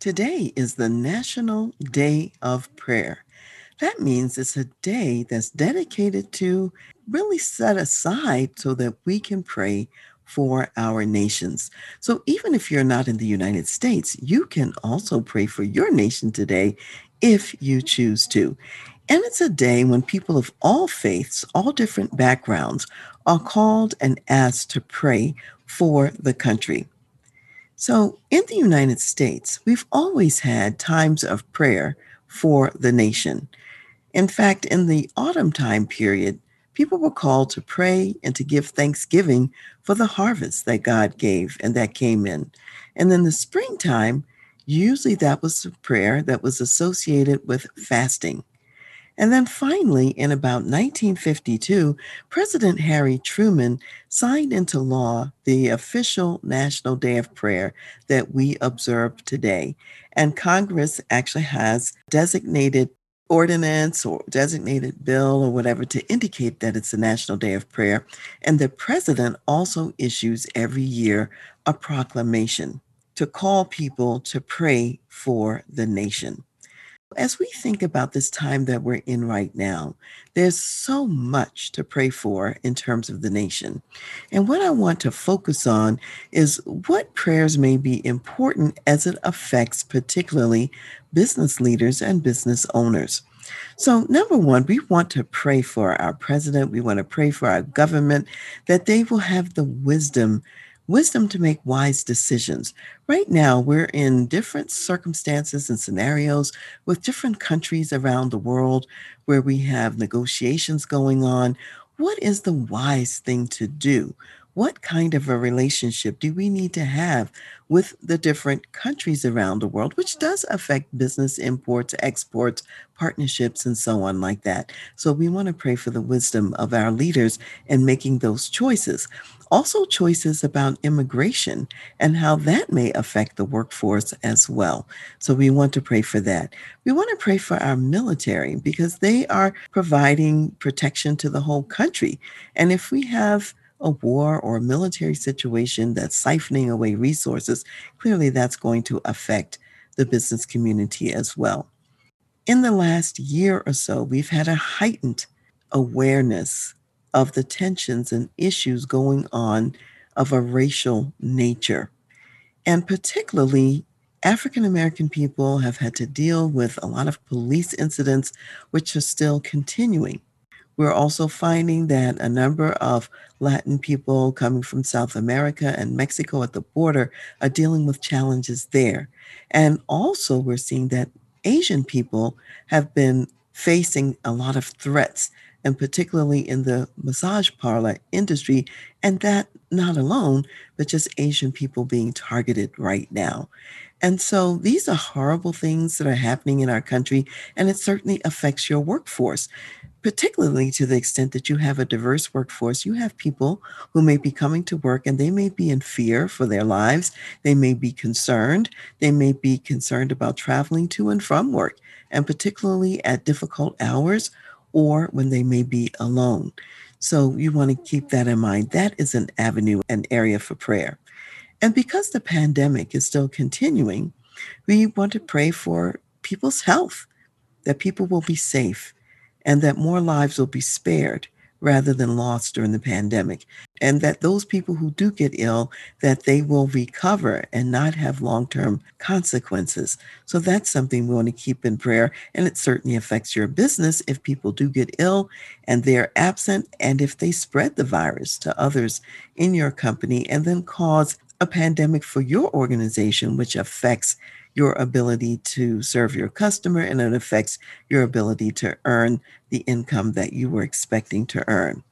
Today is the National Day of Prayer. That means it's a day that's dedicated to really set aside so that we can pray for our nations. So even if you're not in the United States, you can also pray for your nation today if you choose to. And it's a day when people of all faiths, all different backgrounds, are called and asked to pray for the country. So, in the United States, we've always had times of prayer for the nation. In fact, in the autumn time period, people were called to pray and to give thanksgiving for the harvest that God gave and that came in. And then the springtime, usually that was a prayer that was associated with fasting. And then finally, in about 1952, President Harry Truman signed into law the official National Day of Prayer that we observe today. And Congress actually has designated ordinance or designated bill or whatever to indicate that it's a National Day of Prayer. And the president also issues every year a proclamation to call people to pray for the nation. As we think about this time that we're in right now, there's so much to pray for in terms of the nation. And what I want to focus on is what prayers may be important as it affects particularly business leaders and business owners. So, number one, we want to pray for our president. We want to pray for our government that they will have the wisdom wisdom to make wise decisions. Right now, we're in different circumstances and scenarios with different countries around the world where we have negotiations going on. What is the wise thing to do? What kind of a relationship do we need to have with the different countries around the world, which does affect business imports, exports, partnerships, and so on, like that? So, we want to pray for the wisdom of our leaders in making those choices also choices about immigration and how that may affect the workforce as well. So we want to pray for that. We want to pray for our military because they are providing protection to the whole country. And if we have a war or a military situation that's siphoning away resources, clearly that's going to affect the business community as well. In the last year or so, we've had a heightened awareness of the tensions and issues going on of a racial nature. And particularly, African American people have had to deal with a lot of police incidents, which are still continuing. We're also finding that a number of Latin people coming from South America and Mexico at the border are dealing with challenges there. And also, we're seeing that Asian people have been facing a lot of threats and particularly in the massage parlor industry. And that not alone, but just Asian people being targeted right now. And so these are horrible things that are happening in our country, and it certainly affects your workforce, particularly to the extent that you have a diverse workforce. You have people who may be coming to work and they may be in fear for their lives. They may be concerned. They may be concerned about traveling to and from work, and particularly at difficult hours or when they may be alone. So you want to keep that in mind. That is an avenue, an area for prayer. And because the pandemic is still continuing, we want to pray for people's health, that people will be safe, and that more lives will be spared rather than lost during the pandemic and that those people who do get ill that they will recover and not have long-term consequences. So that's something we want to keep in prayer and it certainly affects your business if people do get ill and they're absent and if they spread the virus to others in your company and then cause a pandemic for your organization which affects your ability to serve your customer and it affects your ability to earn the income that you were expecting to earn.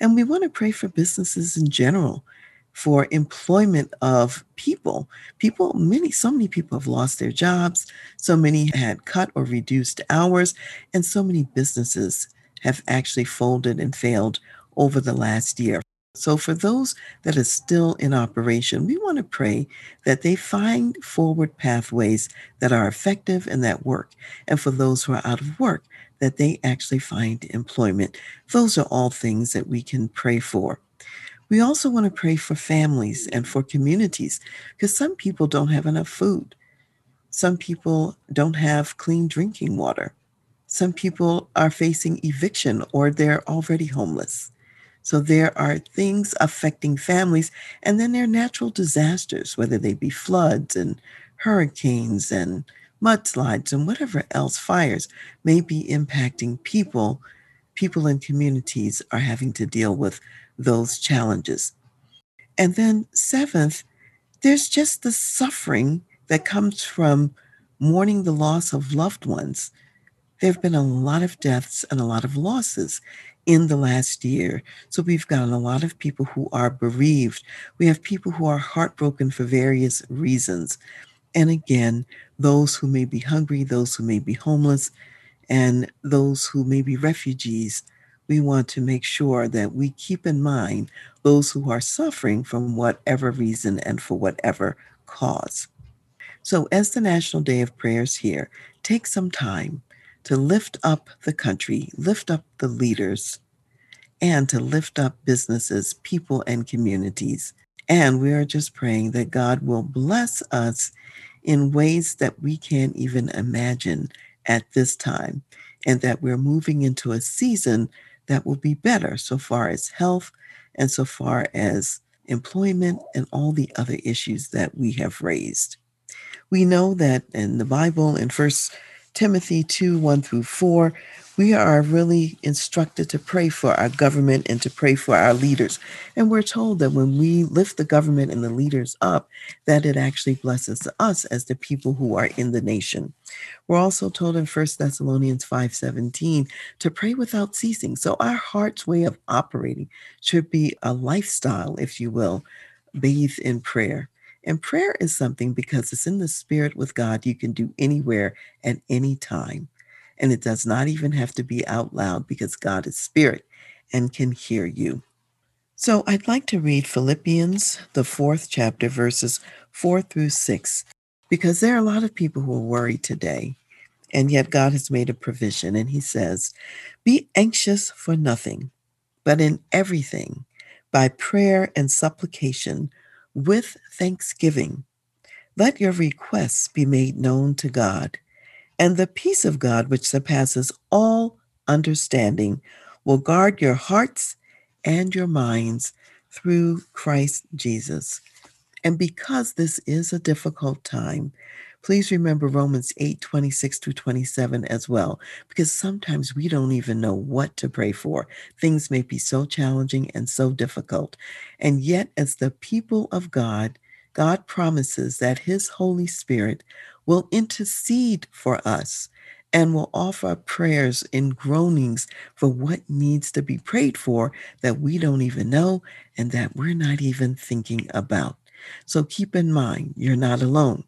And we want to pray for businesses in general for employment of people. People, many, so many people have lost their jobs. So many had cut or reduced hours, and so many businesses have actually folded and failed over the last year. So, for those that are still in operation, we want to pray that they find forward pathways that are effective and that work. And for those who are out of work, that they actually find employment. Those are all things that we can pray for. We also want to pray for families and for communities because some people don't have enough food. Some people don't have clean drinking water. Some people are facing eviction or they're already homeless. So there are things affecting families, and then there are natural disasters, whether they be floods and hurricanes and mudslides and whatever else fires may be impacting people. People and communities are having to deal with those challenges. And then, seventh, there's just the suffering that comes from mourning the loss of loved ones. There have been a lot of deaths and a lot of losses in the last year. So we've gotten a lot of people who are bereaved. We have people who are heartbroken for various reasons. And again, those who may be hungry, those who may be homeless, and those who may be refugees. We want to make sure that we keep in mind those who are suffering from whatever reason and for whatever cause. So, as the National Day of Prayers here, take some time to lift up the country, lift up the leaders, and to lift up businesses, people, and communities. And we are just praying that God will bless us in ways that we can't even imagine at this time, and that we're moving into a season that will be better so far as health and so far as employment and all the other issues that we have raised. We know that in the Bible, in First Timothy 2 1 through 4, we are really instructed to pray for our government and to pray for our leaders. And we're told that when we lift the government and the leaders up, that it actually blesses us as the people who are in the nation. We're also told in 1 Thessalonians 5:17 to pray without ceasing. So our heart's way of operating should be a lifestyle, if you will, bathed in prayer. And prayer is something because it's in the spirit with God you can do anywhere at any time. And it does not even have to be out loud because God is spirit and can hear you. So I'd like to read Philippians, the fourth chapter, verses four through six, because there are a lot of people who are worried today. And yet God has made a provision. And he says, Be anxious for nothing, but in everything, by prayer and supplication with thanksgiving. Let your requests be made known to God, and the peace of God, which surpasses all understanding, will guard your hearts and your minds through Christ Jesus. And because this is a difficult time, Please remember Romans 8 26 through 27 as well, because sometimes we don't even know what to pray for. Things may be so challenging and so difficult. And yet, as the people of God, God promises that His Holy Spirit will intercede for us and will offer prayers and groanings for what needs to be prayed for that we don't even know and that we're not even thinking about. So keep in mind, you're not alone.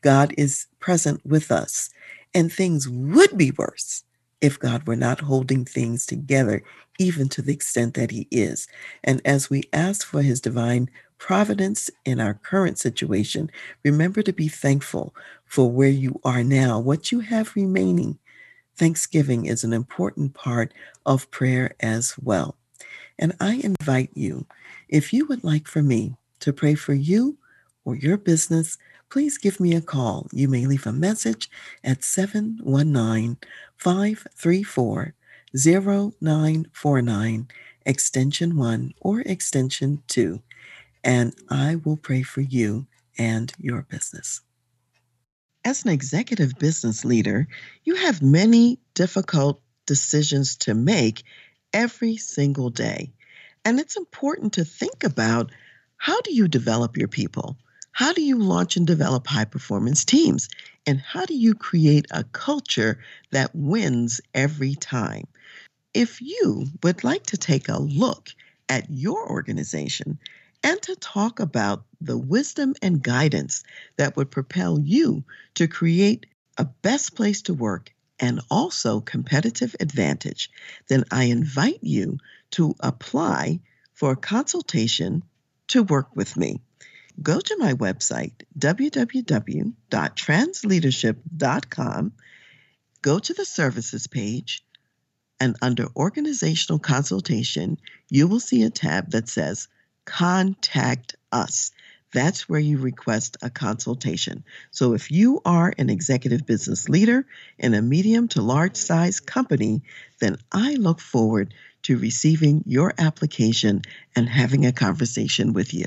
God is present with us. And things would be worse if God were not holding things together, even to the extent that He is. And as we ask for His divine providence in our current situation, remember to be thankful for where you are now, what you have remaining. Thanksgiving is an important part of prayer as well. And I invite you, if you would like for me to pray for you or your business, please give me a call. You may leave a message at 719 534 0949, extension 1 or extension 2, and I will pray for you and your business. As an executive business leader, you have many difficult decisions to make every single day. And it's important to think about how do you develop your people? How do you launch and develop high performance teams? And how do you create a culture that wins every time? If you would like to take a look at your organization and to talk about the wisdom and guidance that would propel you to create a best place to work and also competitive advantage, then I invite you to apply for a consultation to work with me. Go to my website, www.transleadership.com, go to the services page, and under organizational consultation, you will see a tab that says Contact Us. That's where you request a consultation. So if you are an executive business leader in a medium to large size company, then I look forward to receiving your application and having a conversation with you.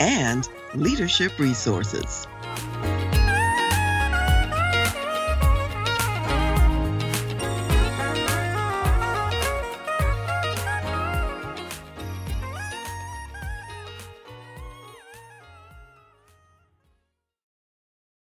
and leadership resources.